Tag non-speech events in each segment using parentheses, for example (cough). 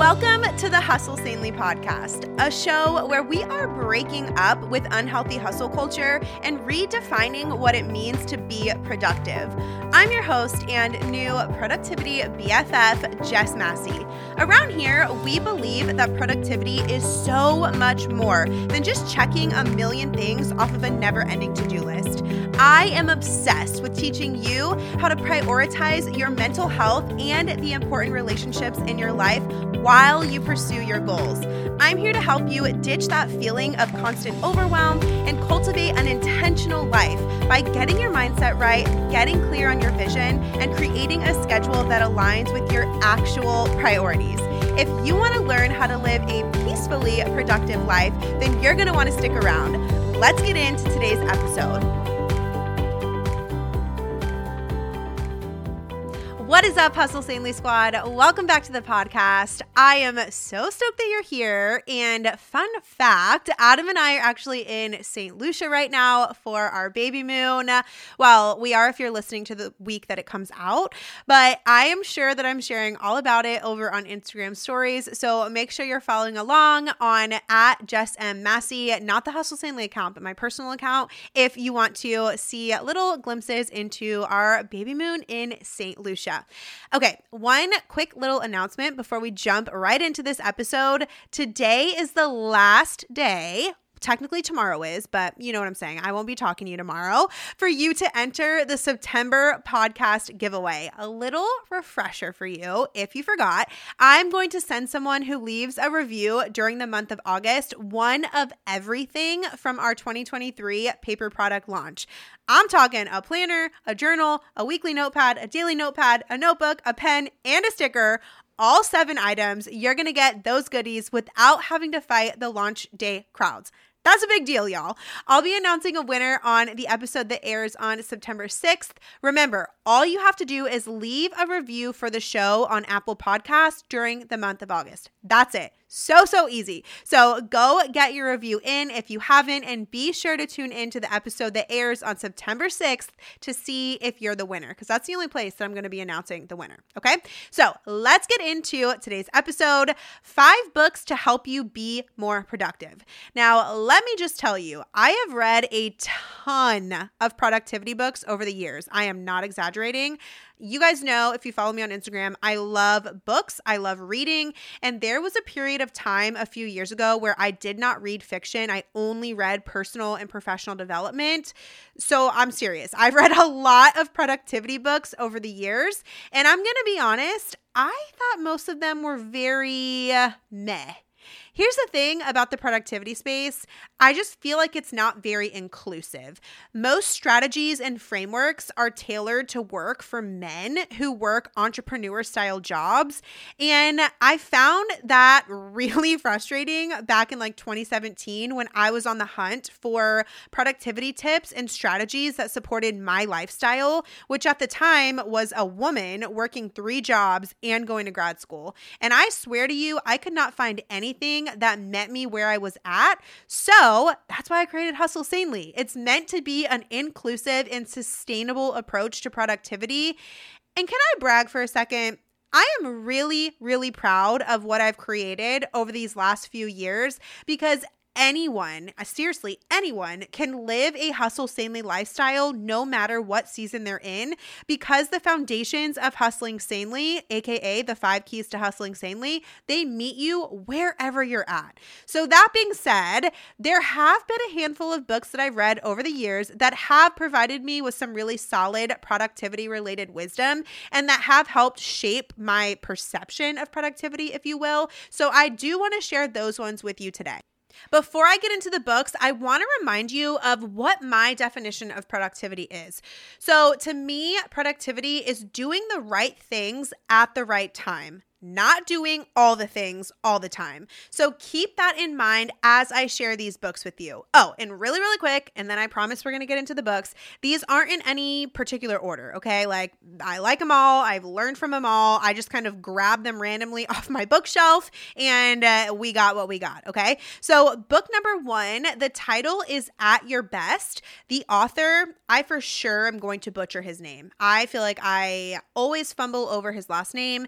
Welcome to the Hustle Sanely podcast, a show where we are breaking up with unhealthy hustle culture and redefining what it means to be productive. I'm your host and new productivity BFF, Jess Massey. Around here, we believe that productivity is so much more than just checking a million things off of a never ending to do list. I am obsessed with teaching you how to prioritize your mental health and the important relationships in your life while you pursue your goals. I'm here to help you ditch that feeling of constant overwhelm and cultivate an intentional life by getting your mindset right, getting clear on your vision, and creating a schedule that aligns with your actual priorities. If you want to learn how to live a peacefully productive life, then you're going to want to stick around. Let's get into today's episode. What is up, Hustle Sanely Squad? Welcome back to the podcast. I am so stoked that you're here. And fun fact Adam and I are actually in St. Lucia right now for our baby moon. Well, we are if you're listening to the week that it comes out, but I am sure that I'm sharing all about it over on Instagram stories. So make sure you're following along on at Jess M. Massey, not the Hustle Sanely account, but my personal account, if you want to see little glimpses into our baby moon in St. Lucia. Okay, one quick little announcement before we jump right into this episode. Today is the last day technically tomorrow is, but you know what I'm saying. I won't be talking to you tomorrow for you to enter the September podcast giveaway. A little refresher for you if you forgot. I'm going to send someone who leaves a review during the month of August one of everything from our 2023 paper product launch. I'm talking a planner, a journal, a weekly notepad, a daily notepad, a notebook, a pen, and a sticker all seven items, you're going to get those goodies without having to fight the launch day crowds. That's a big deal, y'all. I'll be announcing a winner on the episode that airs on September 6th. Remember, all you have to do is leave a review for the show on Apple Podcasts during the month of August. That's it. So, so easy. So, go get your review in if you haven't, and be sure to tune in to the episode that airs on September 6th to see if you're the winner, because that's the only place that I'm going to be announcing the winner. Okay. So, let's get into today's episode five books to help you be more productive. Now, let me just tell you, I have read a ton of productivity books over the years. I am not exaggerating you guys know if you follow me on Instagram, I love books, I love reading. And there was a period of time a few years ago where I did not read fiction, I only read personal and professional development. So I'm serious. I've read a lot of productivity books over the years. And I'm going to be honest, I thought most of them were very meh. Here's the thing about the productivity space I just feel like it's not very inclusive. Most strategies and frameworks are tailored to work for men who work entrepreneur style jobs. And I found that (laughs) really frustrating back in like 2017 when I was on the hunt for productivity tips and strategies that supported my lifestyle, which at the time was a woman working three jobs and going to grad school. And I swear to you, I could not find anything that met me where I was at. So that's why I created Hustle Sanely. It's meant to be an inclusive and sustainable approach to productivity. And can I brag for a second? I am really, really proud of what I've created over these last few years because anyone, uh, seriously, anyone can live a hustle sanely lifestyle no matter what season they're in because the foundations of hustling sanely, aka the five keys to hustling sanely, they meet you wherever you're at. So, that being said, there have been a handful of books that I've read over the years that have provided me with some really solid productivity related wisdom and that have helped shape my perception of productivity, if you will. So, I do want to share those ones with you today. Before I get into the books, I want to remind you of what my definition of productivity is. So, to me, productivity is doing the right things at the right time not doing all the things all the time. So keep that in mind as I share these books with you. Oh, and really, really quick, and then I promise we're going to get into the books. These aren't in any particular order, okay? Like I like them all, I've learned from them all. I just kind of grabbed them randomly (laughs) off my bookshelf and uh, we got what we got, okay? So, book number one, the title is At Your Best. The author, I for sure am going to butcher his name. I feel like I always fumble over his last name,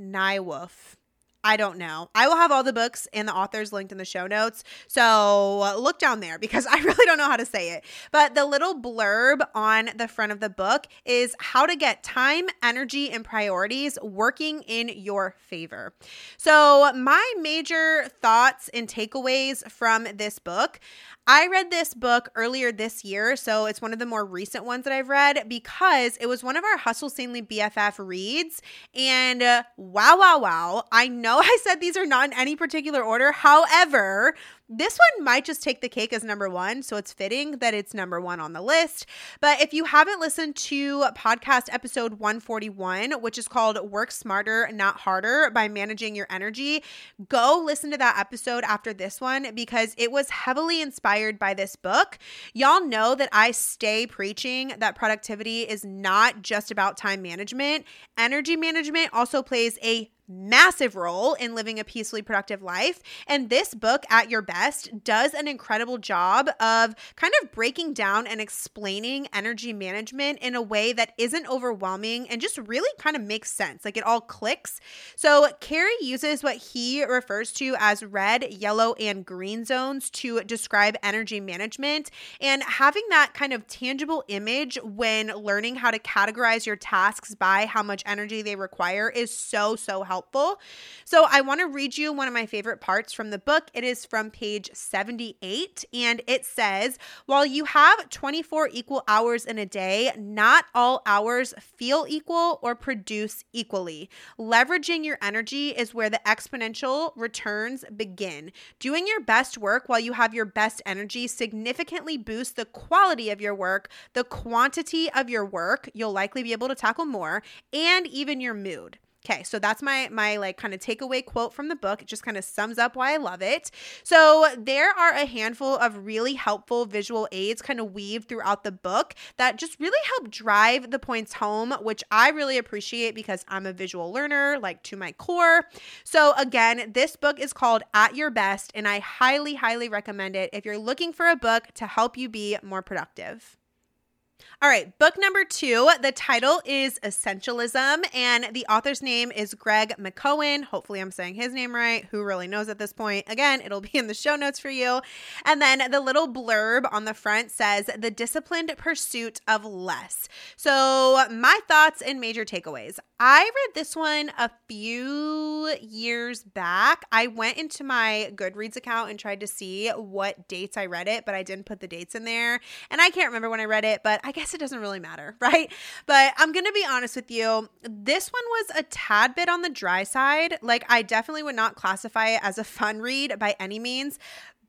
Nieuwhof. I don't know. I will have all the books and the authors linked in the show notes. So look down there because (laughs) I really don't know how to say it. But the little blurb on the front of the book is how to get time, energy, and priorities working in your favor. So, my major thoughts and takeaways from this book I read this book earlier this year, so it's one of the more recent ones that I've read because it was one of our Hustle Sanely BFF reads. And uh, wow, wow, wow. I know (laughs) I said these are not in any particular order. However, this one might just take the cake as number one, so it's fitting that it's number one on the list. But if you haven't listened to podcast episode 141, which is called Work Smarter, Not Harder by Managing Your Energy, go listen to that episode after this one because it was heavily inspired by this book. Y'all know that I stay preaching that productivity is not just about time management, energy management also plays a massive role in living a peacefully productive life. And this book, At Your Best, does an incredible job of kind of breaking down and explaining energy management in a way that isn't overwhelming and just really kind of makes sense. Like it all clicks. So, Carey uses what he refers to as red, yellow, and green zones to describe energy management. And having that kind of tangible image when learning how to categorize your tasks by how much energy they require is so, so helpful helpful. So I want to read you one of my favorite parts from the book. It is from page 78, and it says While you have 24 equal hours in a day, not all hours feel equal or produce equally. Leveraging your energy is where the exponential returns begin. Doing your best work while you have your best energy significantly boosts the quality of your work, the quantity of your work, you'll likely be able to tackle more, and even your mood. Okay, so that's my my like kind of takeaway quote from the book. It just kind of sums up why I love it. So there are a handful of really helpful visual aids kind of weaved throughout the book that just really help drive the points home, which I really appreciate because I'm a visual learner like to my core. So again, this book is called At Your Best and I highly highly recommend it if you're looking for a book to help you be more productive. All right, book number two. The title is Essentialism, and the author's name is Greg McKeown. Hopefully, I'm saying his name right. Who really knows at this point? Again, it'll be in the show notes for you. And then the little blurb on the front says, The disciplined pursuit of less. So, my thoughts and major takeaways. I read this one a few years back. I went into my Goodreads account and tried to see what dates I read it, but I didn't put the dates in there. And I can't remember when I read it, but I guess it doesn't really matter, (laughs) right? But I'm going to be honest with you. This one was a tad bit on the dry side. Like, I definitely would not classify it as a fun read by any means,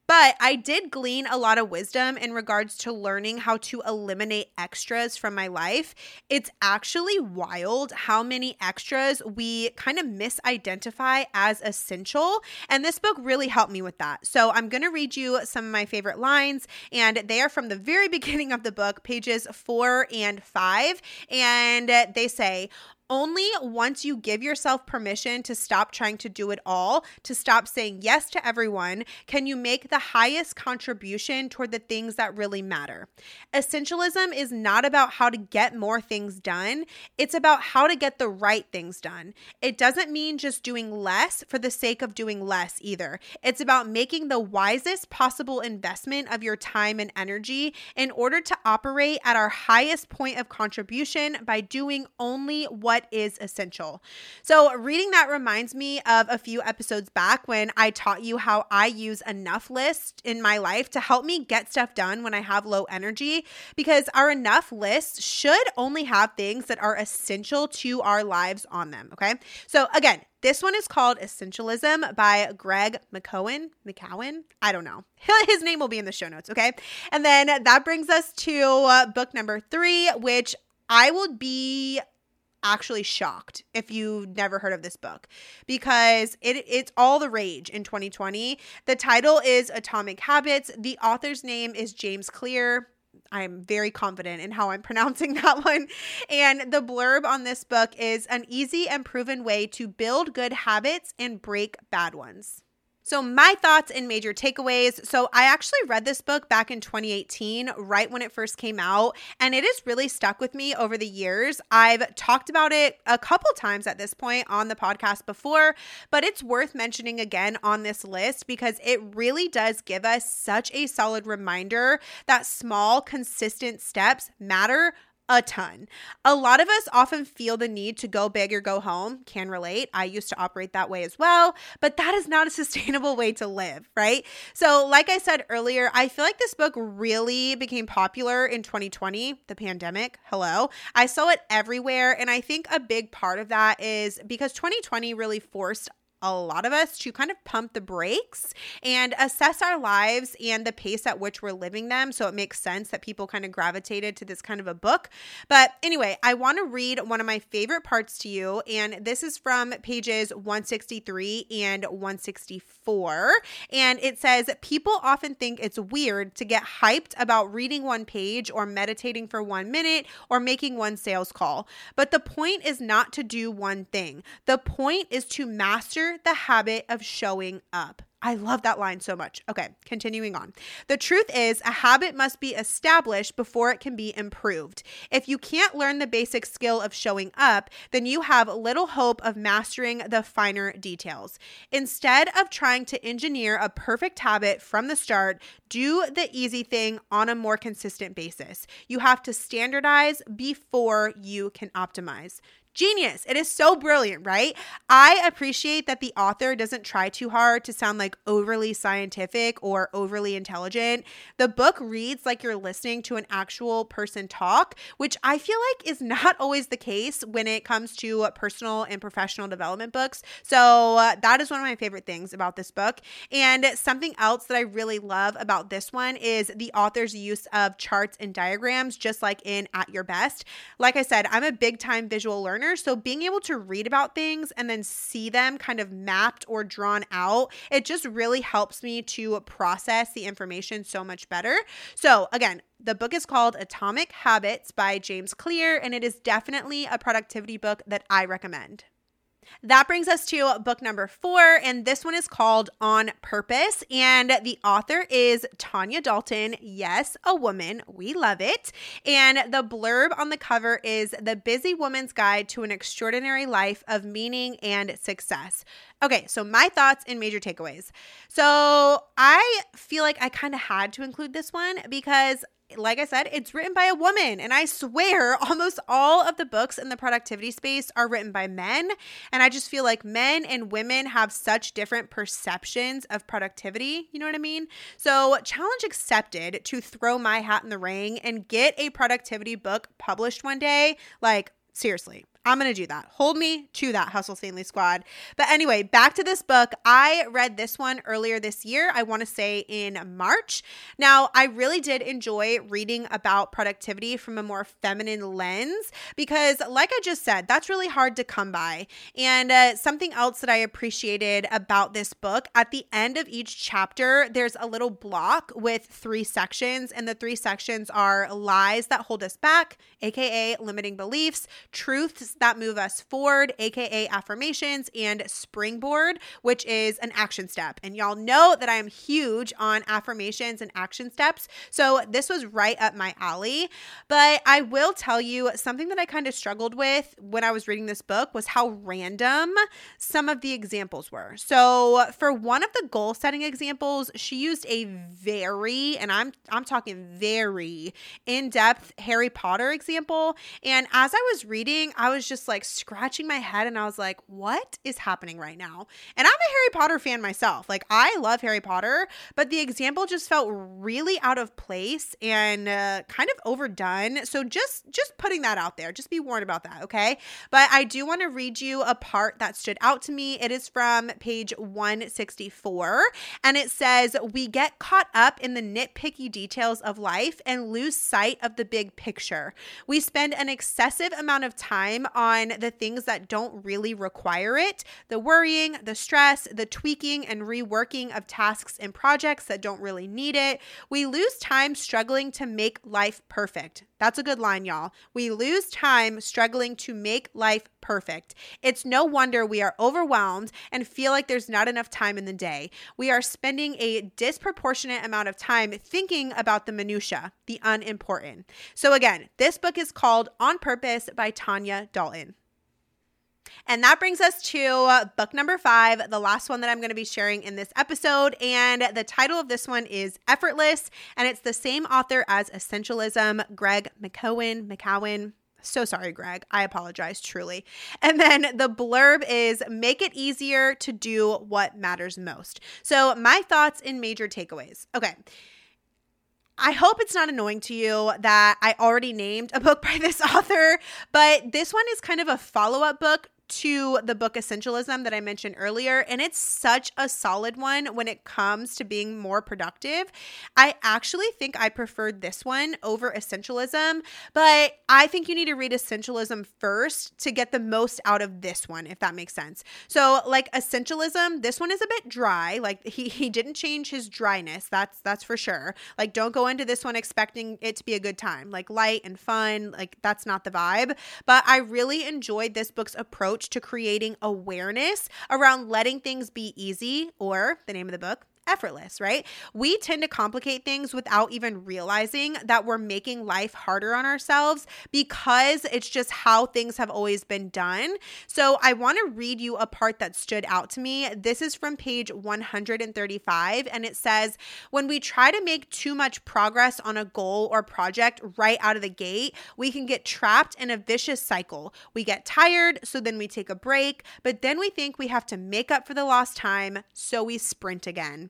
but I did glean a lot of wisdom in regards to learning how to eliminate extras from my life. It's actually wild how many extras we kind of misidentify as essential. And this book really helped me with that. So I'm going to read you some of my favorite lines, and they are from the very (laughs) beginning of the book, pages four and five. And they say, only once you give yourself permission to stop trying to do it all, to stop saying yes to everyone, can you make the highest contribution toward the things that really matter. Essentialism is not about how to get more things done, it's about how to get the right things done. It doesn't mean just doing less for the sake of doing less either. It's about making the wisest possible investment of your time and energy in order to operate at our highest point of contribution by doing only what what is essential. So, reading that reminds me of a few episodes back when I taught you how I use enough list in my life to help me get stuff done when I have low energy because our enough list should only have things that are essential to our lives on them. Okay. So, again, this one is called Essentialism by Greg McKeown. McKeown? I don't know. (laughs) His name will be in the show notes, okay? And then that brings us to uh, book number three, which I will be actually shocked if you've never heard of this book because it it's all the rage in 2020. The title is Atomic Habits. The author's name is James Clear. I'm very confident in how I'm (laughs) pronouncing that one. And the blurb on this book is an easy and proven way to build good habits and break bad ones. So, my thoughts and major takeaways. So, I actually read this book back in 2018, right when it first came out, and it has really stuck with me over the years. I've talked about it a couple times at this point on the podcast before, but it's worth mentioning again on this list because it really does give us such a solid reminder that small, consistent steps matter a ton. A lot of us often feel the need to go big or go home. Can relate. I used to operate that way as well, but that is not a (laughs) sustainable way to live, right? So, like I said earlier, I feel like this book really became popular in 2020, the pandemic. Hello. I saw it everywhere. And I think a big part of that is because 2020 really forced a lot of us to kind of pump the brakes and assess our lives and the pace at which we're living them. So it makes sense that people kind of gravitated to this kind of a book. But anyway, I want to read one of my favorite parts to you. And this is from pages 163 and 164. And it says, People often think it's weird to get hyped about reading one page or meditating for one minute or making one sales call. But the point is not to do one thing, the point is to master the habit of showing up. I love that line so much. Okay, continuing on. The truth is, a habit must be established before it can be improved. If you can't learn the basic skill of showing up, then you have little hope of mastering the finer details. Instead of trying to engineer a perfect habit from the start, do the easy thing on a more consistent basis. You have to standardize before you can optimize. Genius. It is so brilliant, right? I appreciate that the author doesn't try too hard to sound like overly scientific or overly intelligent. The book reads like you're listening to an actual person talk, which I feel like is not always the case when it comes to personal and professional development books. So, uh, that is one of my favorite things about this book. And something else that I really love about this one is the author's use of charts and diagrams, just like in At Your Best. Like I said, I'm a big time visual learner So being able to read about things and then see them kind of mapped or drawn out, it just really helps me to process the information so much better. So again, the book is called Atomic Habits by James Clear, and it is definitely a productivity book that I recommend. That brings us to book number four, and this one is called On Purpose. And the author is Tanya Dalton. Yes, a woman. We love it. And the blurb on the cover is The Busy Woman's Guide to an Extraordinary Life of Meaning and Success. Okay, so my thoughts and major takeaways. So I feel like I kind of had to include this one because like I said, it's written by a woman. And I swear (laughs) almost all of the books in the productivity space are written by men. And I just feel like men and women have such different perceptions of productivity. You know what I mean? So, challenge accepted to throw my hat in the ring and get a productivity book published one day. Like, seriously, I'm going to do that. Hold me to that, Hustle Sanely Squad. But anyway, back to this book. I read this one earlier this year. I want to say in March. Now, I really did enjoy reading about productivity from a more feminine lens because, like I just said, that's really hard to come by. And uh, something else that I appreciated about this book at the end of each chapter, there's a little block with three sections. And the three sections are lies that hold us back, AKA limiting beliefs, truths that move us forward, aka affirmations, and springboard, which is an action step. And y'all know that I am huge on affirmations and action steps. So this was right up my alley. But I will tell you something that I kind of struggled with when I was reading this book was how random some of the examples were. So for one of the goal setting examples, she used a very, and I'm I'm talking very in-depth Harry Potter example. And as I was reading, I was was just like scratching my head and I was like, what is happening right now? And I'm a Harry Potter fan myself. Like, I love Harry Potter, but the example just felt really out of place and uh, kind of overdone. So just just putting that out there. Just be warned about that, okay? But I do want to read you a part that stood out to me. It is from page 164 and it says, "We get caught up in the nitpicky details of life and lose sight of the big picture. We spend an excessive amount of time on the things that don't really require it the worrying, the stress, the tweaking and reworking of tasks and projects that don't really need it. We lose time struggling to make life perfect. That's a good line, y'all. We lose time struggling to make life perfect. It's no wonder we are overwhelmed and feel like there's not enough time in the day. We are spending a disproportionate amount of time thinking about the minutia, the unimportant. So again, this book is called On Purpose by Tanya Dalton. And that brings us to book number five, the last one that I'm going to be sharing in this episode. And the title of this one is Effortless, and it's the same author as Essentialism, Greg McKeown. McKeown. So sorry, Greg. I apologize truly. And then the blurb is make it easier to do what matters most. So, my thoughts and major takeaways. Okay. I hope it's not annoying to you that I already named a book by this (laughs) author, but this one is kind of a follow up book to the book Essentialism that I mentioned earlier, and it's such a solid one when it comes to being more productive. I actually think I preferred this one over Essentialism, but I think you need to read Essentialism first to get the most out of this one, if that makes sense. So, like Essentialism, this one is a bit dry. Like he he didn't change his dryness. That's that's for sure. Like don't go into this one expecting it to be a good time, like light and fun. Like that's not the vibe. But I really enjoyed this book's approach approach to creating awareness around letting things be easy, or the name of the book, effortless, right? We tend to complicate things without even realizing that we're making life harder on ourselves because it's just how things have always been done. So, I want to read you a part that stood out to me. This is from page 135, and it says, When we try to make too much progress on a goal or project right out of the gate, we can get trapped in a vicious cycle. We get tired, so then we take a break, but then we think we have to make up for the lost time, so we sprint again.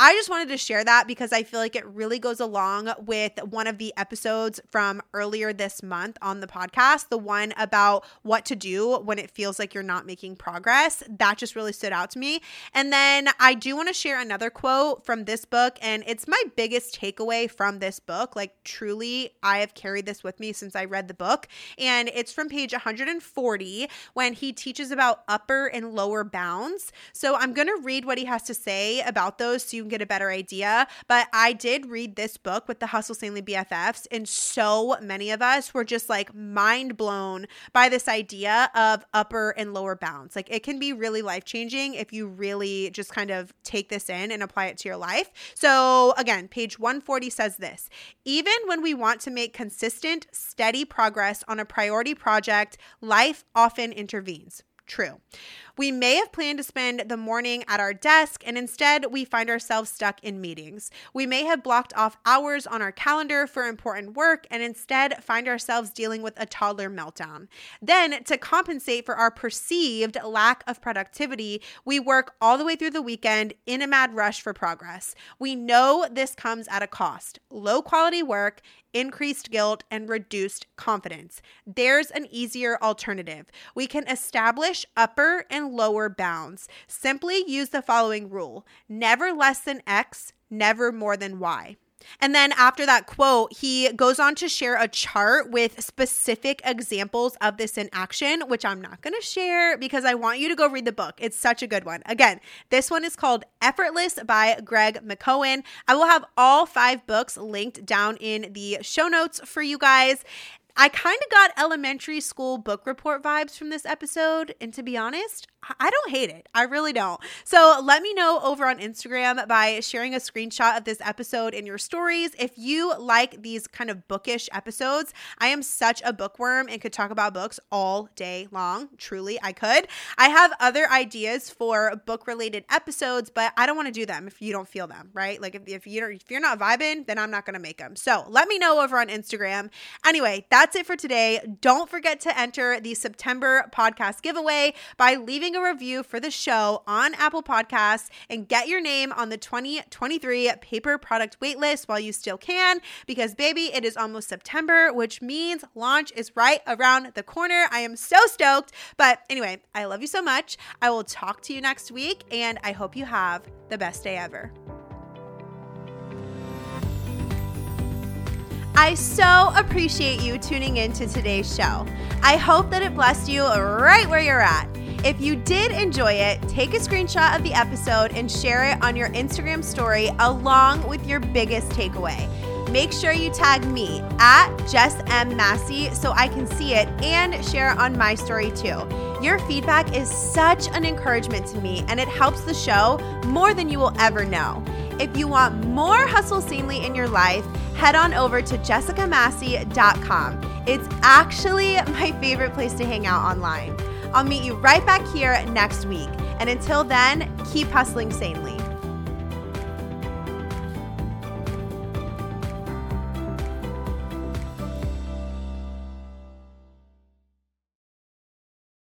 I just wanted to share that because I feel like it really goes along with one of the episodes from earlier this month on the podcast, the one about what to do when it feels like you're not making progress. That just really stood out to me. And then I do want to share another quote from this book, and it's my biggest takeaway from this book. Like, truly, I have carried this with me since I read the book. And it's from page 140 when he teaches about upper and lower bounds. So I'm going to read what he has to say about those so you can get a better idea. But I did read this book with the Hustle Sanely BFFs, and so many of us were just like mind blown by this idea of upper and lower bounds. Like it can be really life changing if you really just kind of take this in and apply it to your life. So, again, page 140 says this even when we want to make consistent, steady progress on a priority project, life often intervenes. True. We may have planned to spend the morning at our desk, and instead we find ourselves stuck in meetings. We may have blocked off hours on our calendar for important work, and instead find ourselves dealing with a toddler meltdown. Then, to compensate for our perceived lack of productivity, we work all the way through the weekend in a mad rush for progress. We know this comes at a cost low quality work increased guilt, and reduced confidence. There's an easier alternative. We can establish upper and lower bounds. Simply use the following rule never less than X, never more than Y. And then after that quote, he goes on to share a chart with specific examples of this in action, which I'm not going to share because I want you to go read the book. It's such a good one. Again, this one is called Effortless by Greg McKeown. I will have all five books linked down in the show notes for you guys. I kind of got elementary school book report vibes from this episode. And to be honest, I don't hate it. I really don't. So let me know over on Instagram by sharing a screenshot of this episode in your stories. If you like these kind of bookish episodes, I am such a bookworm and could talk about books all day long. Truly, I could. I have other ideas for book related episodes, but I don't want to do them if you don't feel them, right? Like if, if you're if you're not vibing, then I'm not going to make them. So let me know over on Instagram. Anyway, that's it for today. Don't forget to enter the September podcast giveaway by leaving leaving a review for the show on Apple Podcasts and get your name on the 2023 paper product waitlist while you still can because, baby, it is almost September, which means launch is right around the corner. I am so stoked. But anyway, I love you so much. I will talk to you next week, and I hope you have the best day ever. I so appreciate you tuning in to today's show. I hope that it blessed you right where you're at. If you did enjoy it, take a screenshot of the episode and share it on your Instagram story along with your biggest takeaway. Make sure you tag me at Jess M. Massey so I can see it and share it on my story too. Your feedback is such an encouragement to me and it helps the show more than you will ever know. If you want more Hustle Sanely in your life, head on over to jessicamassey.com. It's actually (laughs) my favorite place to hang out online. I'll meet you right back here next week. And until then, keep hustling sanely.